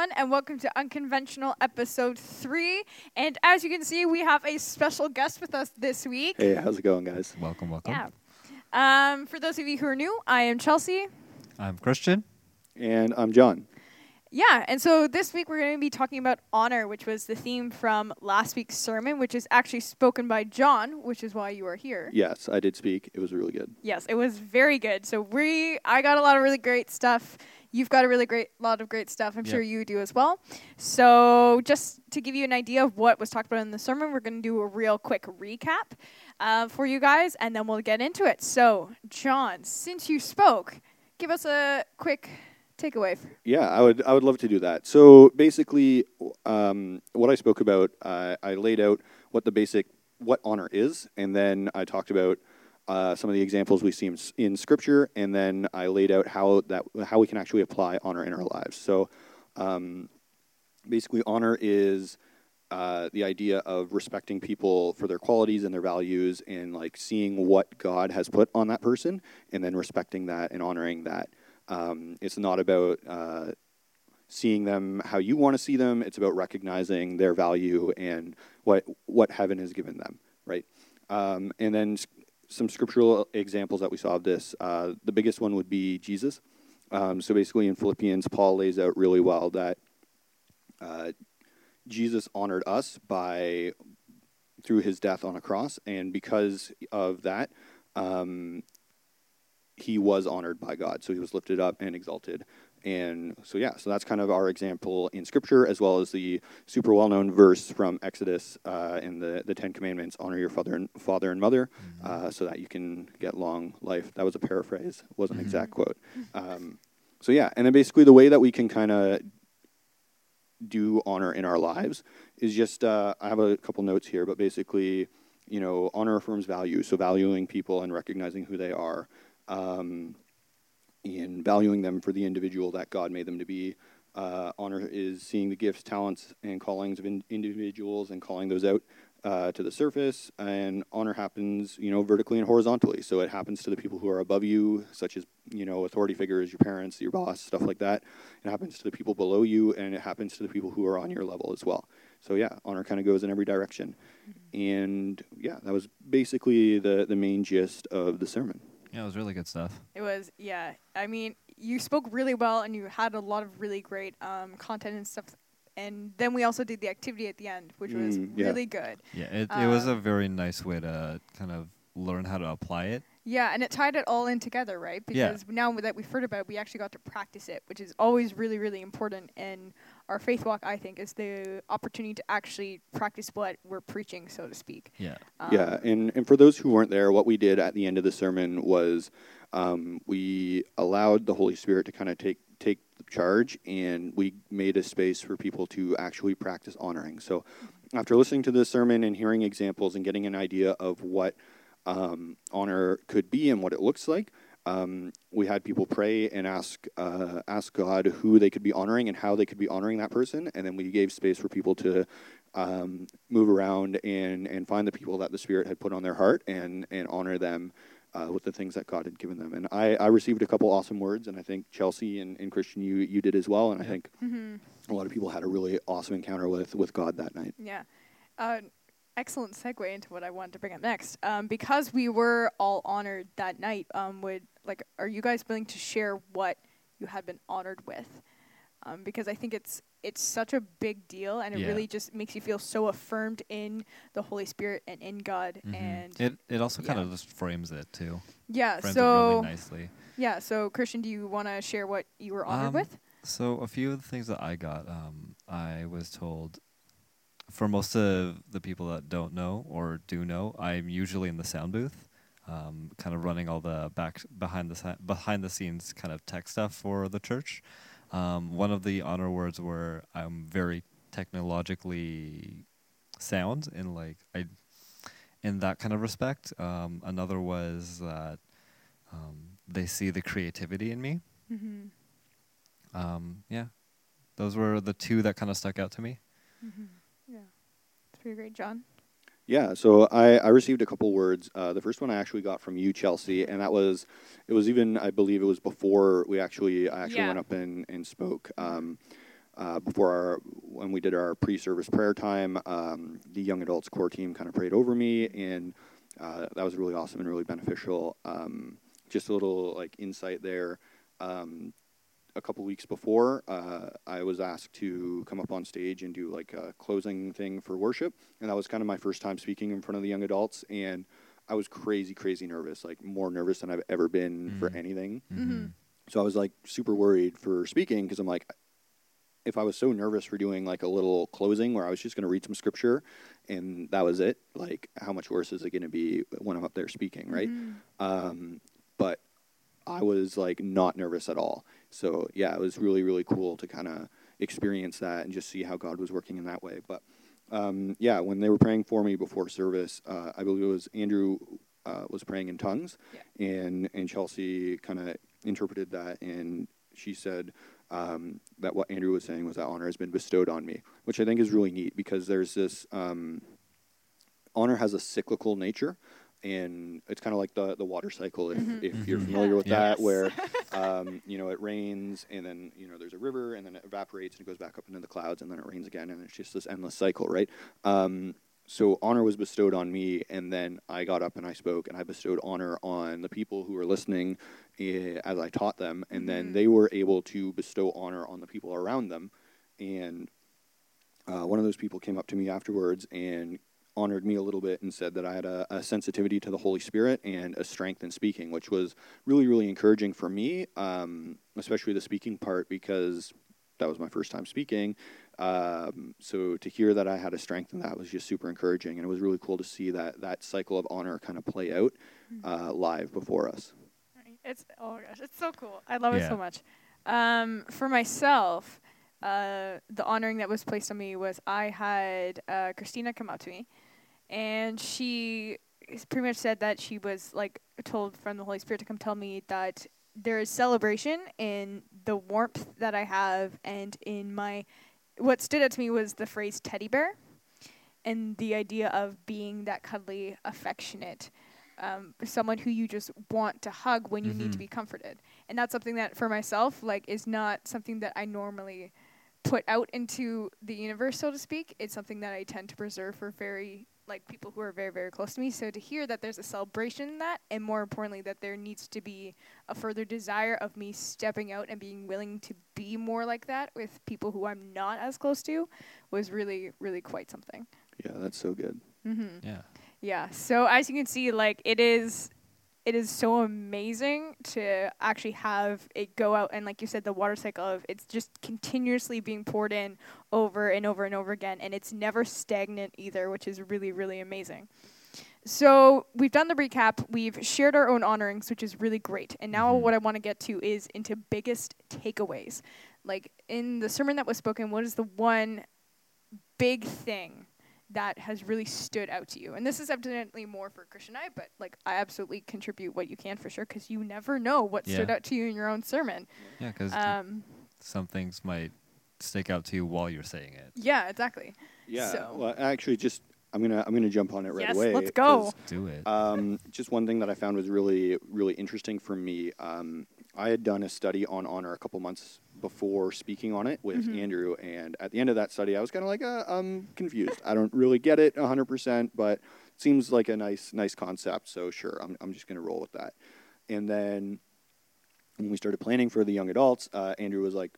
Hey everyone, and welcome to Unconventional Episode 3. And as you can see, we have a special guest with us this week. Hey, how's it going, guys? Welcome, welcome. Yeah. Um, for those of you who are new, I am Chelsea. I'm Christian. And I'm John. Yeah, and so this week we're going to be talking about honor, which was the theme from last week's sermon, which is actually spoken by John, which is why you are here. Yes, I did speak. It was really good. Yes, it was very good. So we, I got a lot of really great stuff. You've got a really great lot of great stuff. I'm Yep. sure you do as well. So just to give you an idea of what was talked about in the sermon, we're going to do a real quick recap uh, for you guys, and then we'll get into it. So, John, since you spoke, give us a quick takeaway. f- Yeah, I would I would love to do that. So basically, um, what I spoke about, uh, I laid out what the basic what honor is, and then I talked about uh, some of the examples we see in, in Scripture, and then I laid out how that how we can actually apply honor in our lives. So um, basically, honor is uh, the idea of respecting people for their qualities and their values, and like seeing what God has put on that person, and then respecting that and honoring that. Um, it's not about uh, seeing them how you want to see them. It's about recognizing their value and what what heaven has given them, right? Um, and then some scriptural examples that we saw of this. Uh, the biggest one would be Jesus. Um, so basically, in Philippians, Paul lays out really well that uh, Jesus honored us by through his death on a cross, and because of that, um, he was honored by God. So he was lifted up and exalted. And so, yeah, so that's kind of our example in Scripture, as well as the super well known verse from Exodus uh, in the, the Ten Commandments honor your father and, father and mother uh, so that you can get long life. That was a paraphrase, wasn't an exact quote. Um, so, yeah, and then basically the way that we can kind of do honor in our lives is just uh, I have a couple notes here, but basically, you know, honor affirms value. So valuing people and recognizing who they are, um, and valuing them for the individual that God made them to be. Uh, honor is seeing the gifts, talents, and callings of in- individuals and calling those out uh, to the surface. And honor happens, you know, vertically and horizontally. So it happens to the people who are above you, such as you know authority figures, your parents, your boss, stuff like that. It happens to the people below you, and it happens to the people who are on your level as well. So yeah, honor kind of goes in every direction. And yeah, that was basically the the main gist of the sermon. Yeah, it was really good stuff. It was, yeah. I mean, you spoke really well, and you had a lot of really great um, content and stuff. And then we also did the activity at the end, which was Mm, yeah. really good. Yeah, it, it was a very nice way to kind of learn how to apply it. Yeah, and it tied it all in together, right? Yeah. Because now that we've heard about it, we actually got to practice it, which is always really, really important in our faith walk, I think, is the opportunity to actually practice what we're preaching, so to speak. Yeah. Um, yeah, and, and for those who weren't there, what we did at the end of the sermon was um, we allowed the Holy Spirit to kind of take take charge, and we made a space for people to actually practice honoring. So, after listening to the sermon and hearing examples and getting an idea of what um, honor could be and what it looks like, um, we had people pray and ask uh, ask God who they could be honoring and how they could be honoring that person, and then we gave space for people to um, move around and and find the people that the Spirit had put on their heart and and honor them uh, with the things that God had given them. And I, I received a couple awesome words, and I think Chelsea and, and Christian, you you did as well. And I think hmm a lot of people had a really awesome encounter with with God that night. Yeah. Uh, excellent segue into what I wanted to bring up next. Um, because we were all honored that night, um, would like, are you guys willing to share what you had been honored with? Um, because I think it's it's such a big deal, and it Yeah. really just makes you feel so affirmed in the Holy Spirit and in God. Mhm. And it it also kind of just frames it too. yeah, Frames so it really nicely. yeah, so Christian, do you want to share what you were honored Um, with? So a few of the things that I got, um, I was told. For most of the people that don't know or do know, I'm usually in the sound booth, um, kind of running all the back behind the si- behind the scenes kind of tech stuff for the church. Um, one of the honor words were I'm very technologically sound in like I in that kind of respect. Um, another was that um, they see the creativity in me. Mm-hmm. Um, yeah, those were the two that kind of stuck out to me. Mm-hmm. Yeah, it's pretty great, John. Yeah, so I, I received a couple words. Uh, the first one I actually got from you, Chelsea, and that was, it was even, I believe it was before we actually, I actually Yeah. went up and, and spoke. Um, uh, before our when we did our pre-service prayer time, um, the young adults core team kind of prayed over me, and uh, that was really awesome and really beneficial. Um, just a little like insight there. A couple weeks before, uh, I was asked to come up on stage and do like a closing thing for worship, and that was kind of my first time speaking in front of the young adults, and I was crazy, crazy nervous, like more nervous than I've ever been for Mm. anything. Mm-hmm. So I was like super worried for speaking because I'm like, if I was so nervous for doing like a little closing where I was just going to read some scripture and that was it, like how much worse is it going to be when I'm up there speaking, right? Mhm. Um, but I was like not nervous at all. So yeah, it was really really cool to kind of experience that and just see how God was working in that way. But um, yeah, when they were praying for me before service, uh, I believe it was Andrew uh, was praying in tongues, Yeah. and and Chelsea kind of interpreted that, and she said um, that what Andrew was saying was that honor has been bestowed on me, which I think is really neat because there's this um, honor has a cyclical nature. And it's kind of like the, the water cycle, if, Mhm. if you're Mhm. familiar with Yeah. that, Yes. where um, you know it rains and then you know there's a river and then it evaporates and it goes back up into the clouds and then it rains again and it's just this endless cycle, right? Um, so honor was bestowed on me, and then I got up and I spoke, and I bestowed honor on the people who were listening eh, as I taught them, and then Mhm. they were able to bestow honor on the people around them. And uh, one of those people came up to me afterwards and honored me a little bit and said that I had a, a sensitivity to the Holy Spirit and a strength in speaking, which was really, really encouraging for me, um, especially the speaking part because that was my first time speaking. Um, so to hear that I had a strength in that was just super encouraging, and it was really cool to see that that cycle of honor kind of play out uh, live before us. It's oh my gosh, it's so cool. I love it so much. Um, for myself, uh, the honoring that was placed on me was I had uh, Christina come up to me, and she pretty much said that she was like told from the Holy Spirit to come tell me that there is celebration in the warmth that I have and in my. What stood out to me was the phrase teddy bear, and the idea of being that cuddly, affectionate um, someone who you just want to hug when you need to Mhm. be comforted. And that's something that for myself, like, is not something that I normally put out into the universe, so to speak. It's something that I tend to preserve for very like people who are very, very close to me. So to hear that there's a celebration in that, and more importantly, that there needs to be a further desire of me stepping out and being willing to be more like that with people who I'm not as close to, was really, really quite something. Yeah, that's so good. Mm-hmm. Yeah. Yeah. So as you can see, like it is, it is so amazing to actually have it go out and, like you said, the water cycle of it's just continuously being poured in over and over and over again, and it's never stagnant either, which is really, really amazing. So we've done the recap. We've shared our own honorings, which is really great. And now Mhm. what I want to get to is into biggest takeaways. Like in the sermon that was spoken, what is the one big thing that has really stood out to you? And this is evidently more for Christian and I, but like I absolutely contribute what you can for sure because you never know what stood out to you in your own sermon. Yeah, because Um, some things might stick out to you while you're saying it. yeah, exactly. Yeah. So- Well, actually, just I'm gonna I'm gonna jump on it right away. Yes, away. let's go. 'cause, Do it. Um, just one thing that I found was really really interesting for me. Um, I had done a study on honor a couple months before speaking on it with Mhm. Andrew, and at the end of that study, I was kind of like, uh, I'm confused. I don't really get it 100, percent but it seems like a nice nice concept. So sure, I'm I'm just gonna roll with that. And then when we started planning for the young adults, uh, Andrew was like,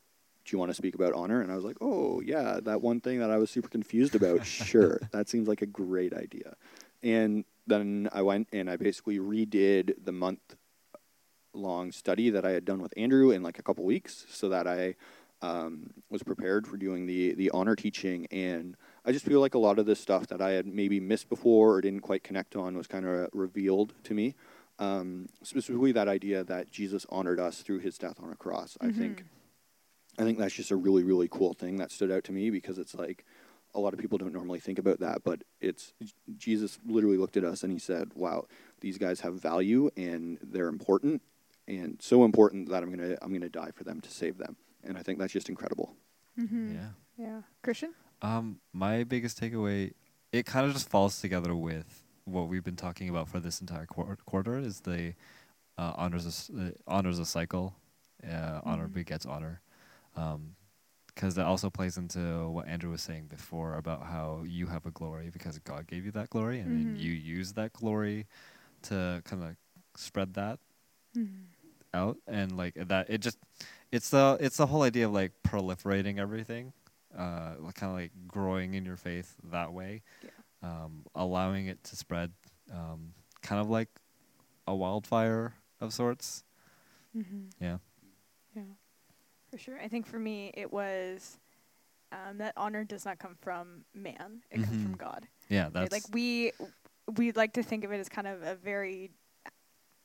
"Do you want to speak about honor?" And I was like, "Oh yeah, that one thing that I was super confused about. sure, that seems like a great idea." And then I went and I basically redid the month long study that I had done with Andrew in like a couple weeks, so that I um, was prepared for doing the the honor teaching. And I just feel like a lot of this stuff that I had maybe missed before or didn't quite connect on was kind of revealed to me. Um, specifically, that idea that Jesus honored us through His death on a cross. I think, I think that's just a really really cool thing that stood out to me because it's like a lot of people don't normally think about that, but it's Jesus literally looked at us and He said, "Wow, these guys have value and they're important." And so important that I'm gonna I'm gonna die for them to save them, and I think that's just incredible. Mm-hmm. Yeah. Yeah. Christian? Um, my biggest takeaway, it kind of just falls together with what we've been talking about for this entire quar- quarter is the uh, honors a, s- uh, honors a cycle, uh, honor Mhm. begets honor. Um, because that also plays into what Andrew was saying before about how you have a glory because God gave you that glory, and then Mhm. you use that glory to kind of spread that Mhm. out and like that it just it's the it's the whole idea of like proliferating everything uh kind of like growing in your faith that way Yeah. um allowing it to spread um kind of like a wildfire of sorts Mhm. yeah Yeah, for sure. I think for me, it was um, that honor does not come from man; it comes from. God. yeah Right? that's Like we, we like to think of it as kind of a very,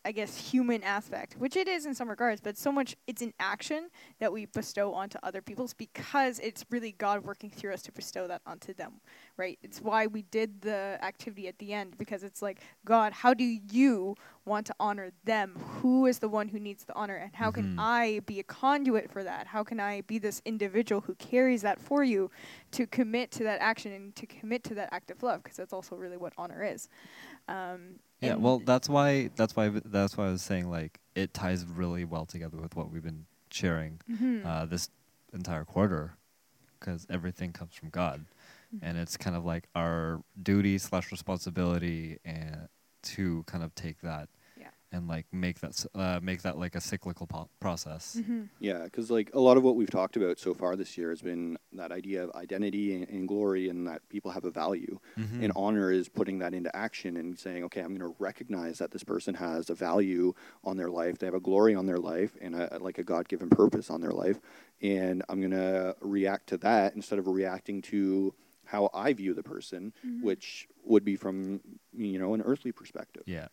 I guess, human aspect, which it is in some regards. But so much, it's an action that we bestow onto other people's because it's really God working through us to bestow that onto them. Right? It's why we did the activity at the end because it's like God, how do you want to honor them? Who is the one who needs the honor, and how can Mhm. I be a conduit for that? How can I be this individual who carries that for you to commit to that action and to commit to that act of love? Because that's also really what honor is. Um, yeah and- well that's why that's why that's why i was saying like it ties really well together with what we've been sharing Mhm. uh this entire quarter because everything comes from god Mm-hmm. and it's kind of like our duty slash responsibility and to kind of take that. And like make that uh, make that like a cyclical po- process Mhm. Yeah, because like a lot of what we've talked about so far this year has been that idea of identity and, and glory, and that people have a value. Mhm. And honor is putting that into action and saying, okay, I'm going to recognize that this person has a value on their life. They have a glory on their life and a, like a God given purpose on their life. And I'm going to react to that instead of reacting to how I view the person, Mhm. which would be from, you know, an earthly perspective. yeah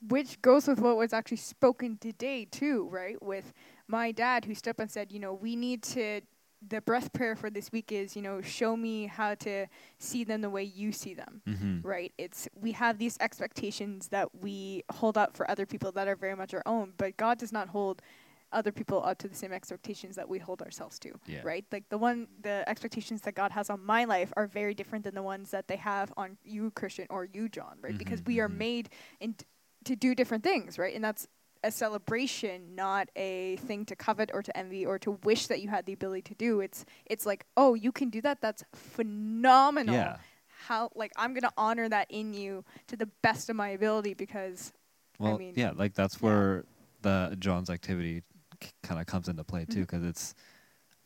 Which goes with what was actually spoken today too, right? With my dad who stepped up and said, you know, we need to the breath prayer for this week is, you know, show me how to see them the way you see them. mm-hmm. Right? It's we have these expectations that we hold up for other people that are very much our own, but God does not hold other people up to the same expectations that we hold ourselves to. Yeah. Right? Like the one the expectations that God has on my life are very different than the ones that they have on you, Christian, or you, John, right? Because Mhm, we are mhm. made in to do different things, right? And that's a celebration, not a thing to covet or to envy or to wish that you had the ability to do. It's it's like, oh, you can do that. That's phenomenal. yeah How like I'm gonna honor that in you to the best of my ability because well mean, yeah like that's yeah. where the john's activity kind of comes into play too because it's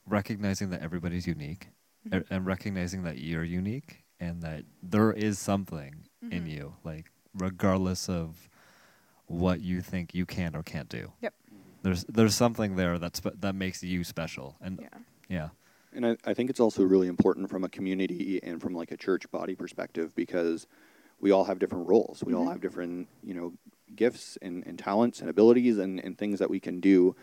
recognizing that everybody's unique Mhm. a- and recognizing that you're unique and that there is something in Mhm. you like regardless of what you think you can or can't do Yep. there's there's something there that's spe- that makes you special and yeah. yeah And I, I think it's also really important from a community and from like a church body perspective because we all have different roles. We all Mhm. have different, you know, gifts and, and talents and abilities and, and things that we can do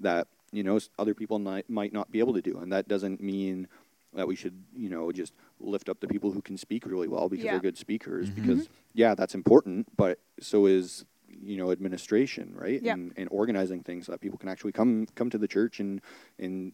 that, you know, other people might, might not be able to do. And that doesn't mean that we should, you know, just lift up the people who can speak really well because Yeah. they're good speakers. Mhm. Because, yeah, that's important, but so is you know administration right? Yep. and, and organizing things so that people can actually come come to the church and and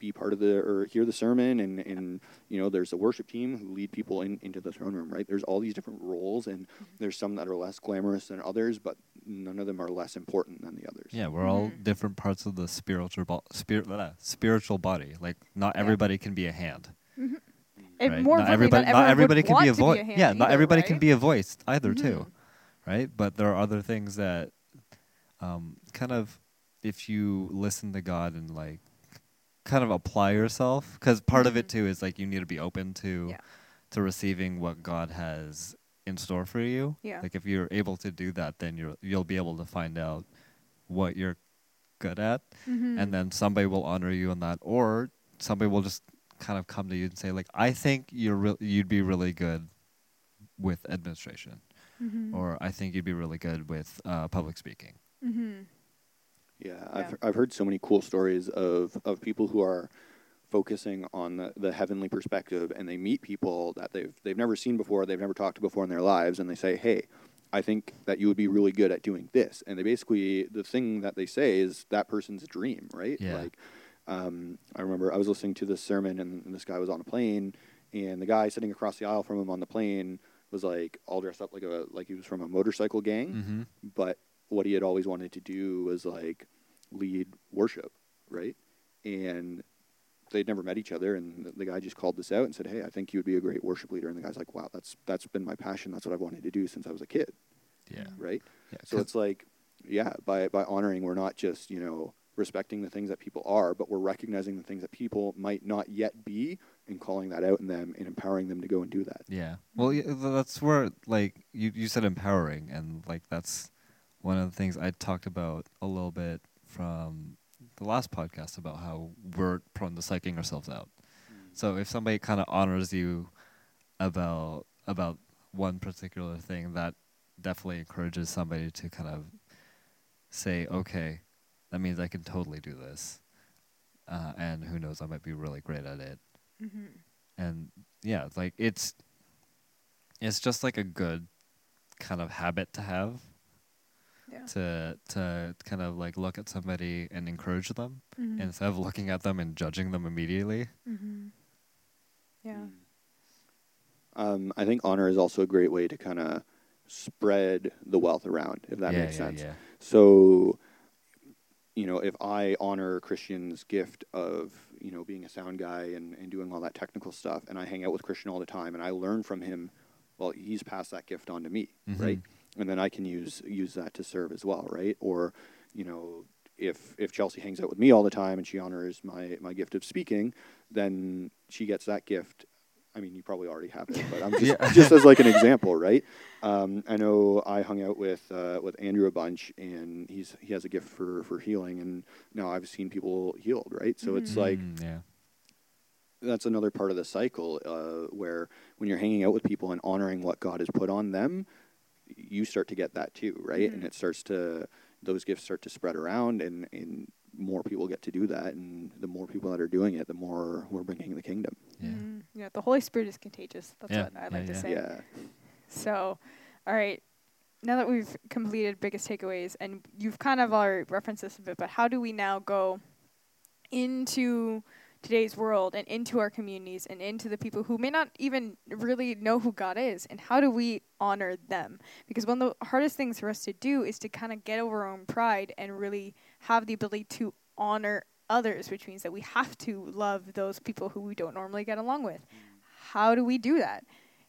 be part of the or hear the sermon and and you know there's a worship team who lead people in, into the throne room right? There's all these different roles and mm-hmm. there's some that are less glamorous than others but none of them are less important than the others. Yeah we're all Mhm. different parts of the spiritual bo- spirit blah, spiritual body. Like not Yeah. everybody can be a hand. And right? more not everybody not, not everybody can be a voice. hand yeah not either, everybody can be a voice either too mm-hmm. Right? But there are other things that um, kind of, if you listen to God and like kind of apply yourself, because part of it Mhm. too is like you need to be open to Yeah. to receiving what God has in store for you. Yeah. Like if you're able to do that, then you're you'll be able to find out what you're good at, Mhm. and then somebody will honor you on that, or somebody will just kind of come to you and say like, I think you're re- you'd be really good with administration Mhm. or I think you'd be really good with uh, public speaking. Mhm. Yeah, I've I've heard so many cool stories of of people who are focusing on the, the heavenly perspective, and they meet people that they've they've never seen before, they've never talked to before in their lives, and they say, "Hey, I think that you would be really good at doing this." And they basically the thing that they say is that person's dream, right? Yeah. Like, um, I remember I was listening to this sermon, and, and this guy was on a plane, and the guy sitting across the aisle from him on the plane was like all dressed up like a like he was from a motorcycle gang Mm-hmm. but what he had always wanted to do was like lead worship, right? And they'd never met each other, and the, the guy just called this out and said, "Hey, I think you would be a great worship leader." And the guy's like, "Wow, that's that's been my passion. That's what I've wanted to do since I was a kid." Yeah. Right. Yeah. So it's like, yeah, by by honoring, we're not just you know respecting the things that people are, but we're recognizing the things that people might not yet be, and calling that out in them and empowering them to go and do that. Yeah. Well, yeah, that's where like you you said empowering, and like that's one of the things I talked about a little bit from the last podcast about how we're prone to psyching ourselves out. So if somebody kind of honors you about about one particular thing, that definitely encourages somebody to kind of say, okay, that means I can totally do this, uh, and who knows, I might be really great at it Mm-hmm. and yeah like it's it's just like a good kind of habit to have Yeah. to to kind of like look at somebody and encourage them Mhm. instead of looking at them and judging them immediately Mm-hmm. Yeah. Um, I think honor is also a great way to kind of spread the wealth around, if that yeah, makes yeah, sense. yeah So, you know, if I honor Christian's gift of, you know, being a sound guy and, and doing all that technical stuff, and I hang out with Christian all the time and I learn from him, well, he's passed that gift on to me, right? Mhm. And then I can use use that to serve as well, right? Or, you know, if if Chelsea hangs out with me all the time and she honors my my gift of speaking, then she gets that gift. I mean, you probably already have it, but I'm just Yeah. just as like an example, right? Um, I know I hung out with uh, with Andrew a bunch, and he's he has a gift for for healing, and now I've seen people healed, right? So it's like Mm, yeah that's another part of the cycle uh, where when you're hanging out with people and honoring what God has put on them, you start to get that too, right? And Mhm. it starts to those gifts start to spread around, and and more people get to do that, and the more people that are doing it, the more we're bringing the kingdom. yeah Mhm. Yeah. The Holy Spirit is contagious. That's Yeah, what I yeah, like to say. Yeah. So, all right. Now that we've completed biggest takeaways, and you've kind of already referenced this a bit, but how do we now go into today's world and into our communities and into the people who may not even really know who God is, and how do we honor them? Because one of the hardest things for us to do is to kind of get over our own pride and really have the ability to honor others, which means that we have to love those people who we don't normally get along with. How do we do that?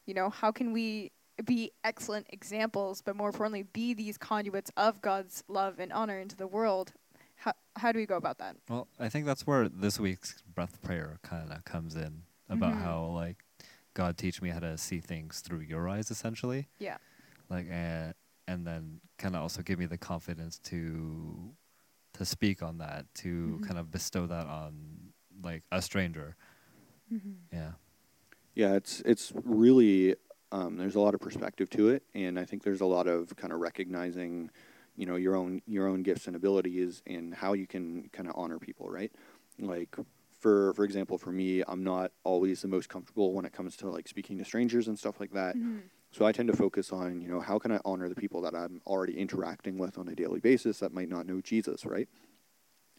You know, how can we be excellent examples, but more importantly, be these conduits of God's love and honor into the world? How, how do we go about that? well i think that's where this week's breath prayer kind of comes in about Mhm. how like god teach me how to see things through your eyes essentially Yeah. like uh, and then kind of also give me the confidence to to speak on that to Mhm. kind of bestow that on like a stranger yeah Yeah, it's it's really um, there's a lot of perspective to it, and I think there's a lot of kind of recognizing, you know, your own your own gifts and abilities and how you can kind of honor people, right? Like for for example, for me, I'm not always the most comfortable when it comes to like speaking to strangers and stuff like that. Mhm. So I tend to focus on, you know, how can I honor the people that I'm already interacting with on a daily basis that might not know Jesus, right?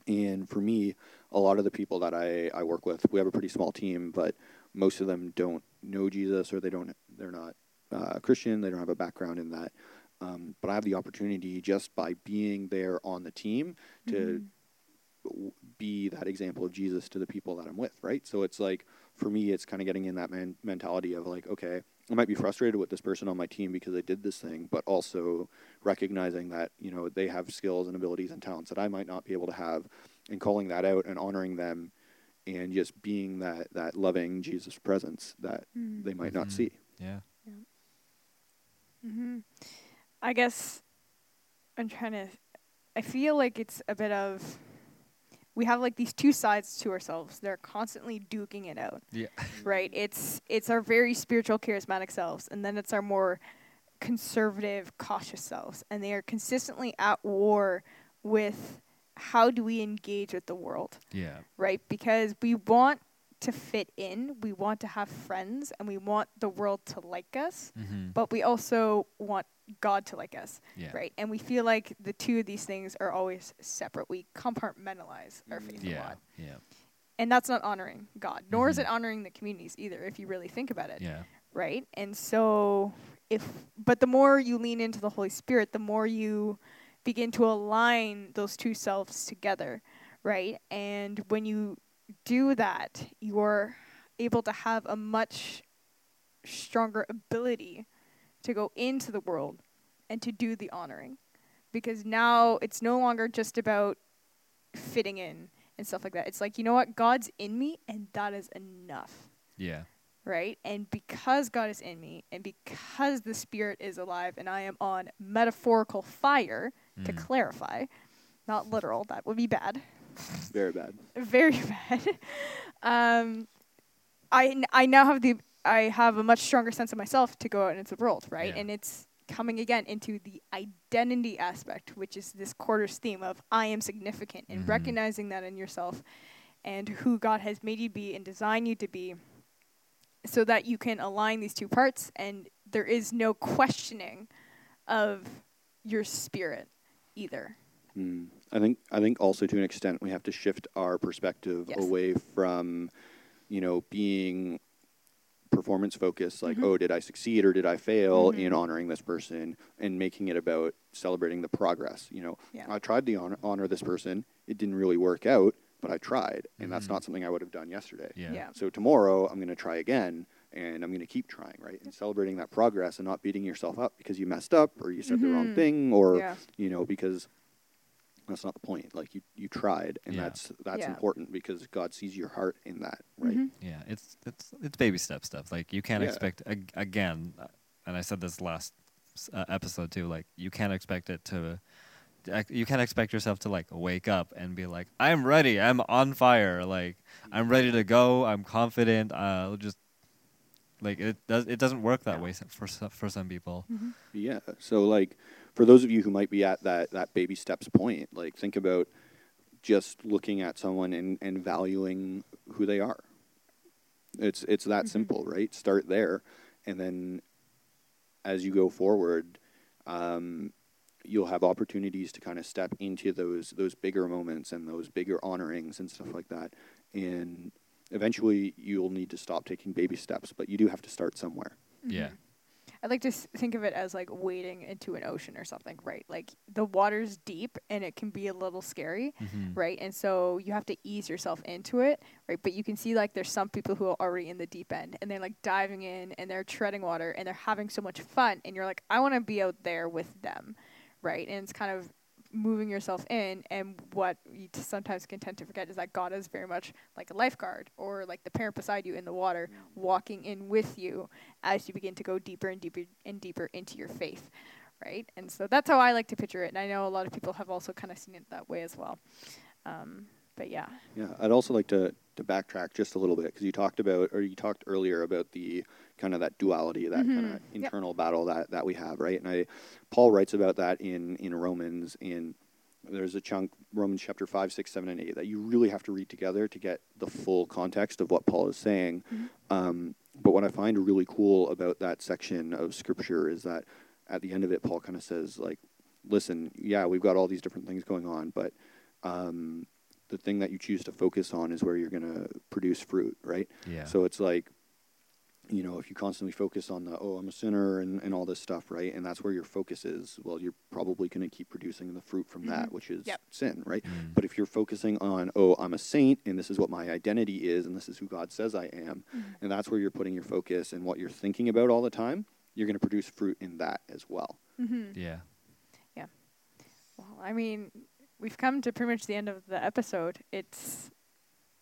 And for me, a lot of the people that I, I work with, we have a pretty small team, but most of them don't know Jesus or they don't they're not uh, Christian, they don't have a background in that. Um, but I have the opportunity just by being there on the team to Mhm. be that example of Jesus to the people that I'm with, right? So it's like for me, it's kind of getting in that man- mentality of like, okay, I might be frustrated with this person on my team because they did this thing, but also recognizing that you know they have skills and abilities and talents that I might not be able to have, and calling that out and honoring them, and just being that that loving Jesus presence that Mhm. they might not Mhm. see. yeah hmm I guess I'm trying to. I feel like it's a bit of. We have like these two sides to ourselves. They're constantly duking it out, yeah right? It's it's our very spiritual, charismatic selves, and then it's our more conservative, cautious selves, and they are consistently at war with how do we engage with the world yeah right? Because we want to fit in, we want to have friends, and we want the world to like us, mm-hmm. but we also want God to like us, yeah right? And we feel like the two of these things are always separate. We compartmentalize our faith a yeah lot. yeah And that's not honoring God, nor is Mhm. it honoring the communities either, if you really think about it yeah right? And so if but the more you lean into the Holy Spirit, the more you begin to align those two selves together, right? And when you do that, you're able to have a much stronger ability to go into the world and to do the honoring. Because now it's no longer just about fitting in and stuff like that. It's like, you know what? God's in me, and that is enough Yeah. right? And because God is in me, and because the Spirit is alive, and I am on metaphorical fire, to Mm. clarify, not literal, that would be bad, Very bad. very bad. um, I n- I now have the I have a much stronger sense of myself to go out into the world, right? Yeah. And it's coming again into the identity aspect, which is this quarter's theme of I am significant and Mhm. recognizing that in yourself and who God has made you be and designed you to be so that you can align these two parts and there is no questioning of your spirit either. Mm. I think I think also to an extent we have to shift our perspective Yes. away from, you know, being performance focused, like, Mhm. oh, did I succeed or did I fail Mhm. in honoring this person, and making it about celebrating the progress. You know, Yeah. I tried to honor, honor this person, it didn't really work out, but I tried, and that's Mhm. not something I would have done yesterday. Yeah. Yeah. So tomorrow I'm going to try again and I'm going to keep trying, right? And celebrating that progress and not beating yourself up because you messed up or you said the wrong Mhm. thing or Yeah. you know because that's not the point. Like you you tried and Yeah. that's that's Yeah. important because God sees your heart in that, right? Mhm. Yeah, it's it's it's baby step stuff. Like you can't Yeah. expect ag- again, uh, and I said this last uh, episode too. Like you can't expect it to. You can't expect yourself to like wake up and be like, "I'm ready. I'm on fire. Like I'm ready to go. I'm confident. I'll just like it does. It doesn't work that Yeah. way for some, for some people. Mhm. Yeah. So like for those of you who might be at that that baby steps point, like think about just looking at someone and, and valuing who they are. It's it's that Mhm. simple, right? Start there, and then as you go forward, um, you'll have opportunities to kind of step into those those bigger moments and those bigger honorings and stuff like that. And eventually, you'll need to stop taking baby steps, but you do have to start somewhere. Yeah. I like to s- think of it as like wading into an ocean or something, right? Like the water's deep and it can be a little scary, Mhm. right? And so you have to ease yourself into it, right? But you can see like there's some people who are already in the deep end and they're like diving in and they're treading water and they're having so much fun and you're like I want to be out there with them, right? And it's kind of moving yourself in and what you t- sometimes can tend to forget is that God is very much like a lifeguard or like the parent beside you in the water walking in with you as you begin to go deeper and deeper and deeper into your faith right? And so that's how i like to picture it and i know a lot of people have also kind of seen it that way as well. Um, but yeah. Yeah, I'd also like to, to backtrack just a little bit because you talked about, or you talked earlier about the kind of that duality, that kind Mhm. of Yep. internal battle that, that we have, right? And I, Paul writes about that in, in Romans. In there's a chunk, Romans chapter five, six, seven, and eight, that you really have to read together to get the full context of what Paul is saying. Mhm. Um, but what I find really cool about that section of scripture is that at the end of it, Paul kind of says, like, listen, yeah, we've got all these different things going on, but um, the thing that you choose to focus on is where you're going to produce fruit, right? Yeah. So it's like, you know, if you constantly focus on the, oh, I'm a sinner and, and all this stuff, right? And that's where your focus is, well, you're probably going to keep producing the fruit from that, Mhm. which is Yep. sin, right? Mm. But if you're focusing on, oh, I'm a saint and this is what my identity is and this is who God says I am, and that's where you're putting your focus and what you're thinking about all the time, you're going to produce fruit in that as well. mm-hmm. yeah. well i mean we've come to pretty much the end of the episode it's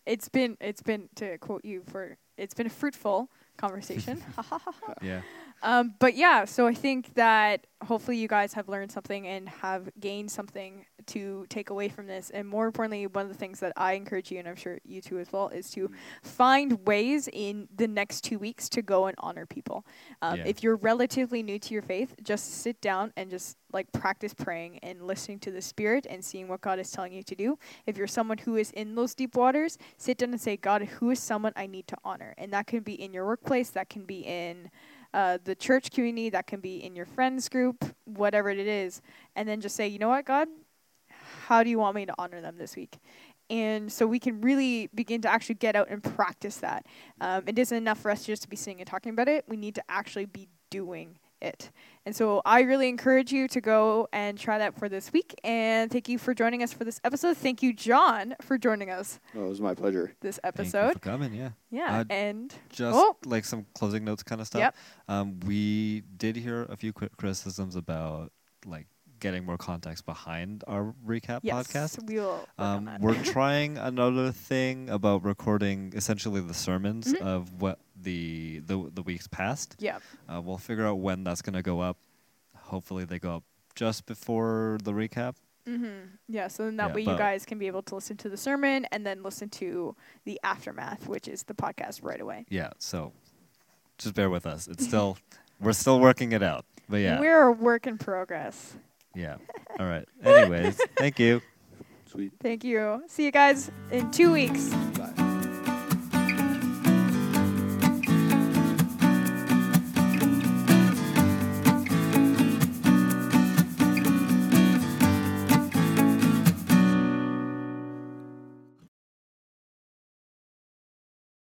it's been it's been to quote you for it's been fruitful conversation Yeah. Um, but yeah, so I think that hopefully you guys have learned something and have gained something to take away from this. And more importantly, one of the things that I encourage you, and I'm sure you too as well, is to find ways in the next two weeks to go and honor people. Um, Yeah. If you're relatively new to your faith, just sit down and just like practice praying and listening to the Spirit and seeing what God is telling you to do. If you're someone who is in those deep waters, sit down and say, God, who is someone I need to honor? And that can be in your workplace, that can be in uh, the church community, that can be in your friends group, whatever it is, and then just say, you know what, God, how do you want me to honor them this week? And so we can really begin to actually get out and practice that. Um, it isn't enough for us just to be sitting and talking about it. We need to actually be doing it. And so I really encourage you to go and try that for this week. And thank you for joining us for this episode. Thank you, John, for joining us Oh, it was my pleasure. this Thank you episode. for coming. Yeah. Yeah. Uh, and Just Oh. like some closing notes kind of stuff. Yep. Um, we did hear a few quick criticisms about like getting more context behind our recap yes, podcast. we will. Um, we're trying another thing about recording essentially the sermons Mhm. of what the the the weeks past. yeah. Uh, we'll figure out when that's gonna go up. Hopefully, they go up just before the recap. Mm-hmm. Yeah. So then that Yeah, way you guys can be able to listen to the sermon and then listen to the aftermath, which is the podcast right away. Yeah. So, just bear with us. It's still we're still working it out. But yeah, We're a work in progress. Yeah. All right. Anyways, thank you. Sweet. Thank you. See you guys in two weeks. Bye.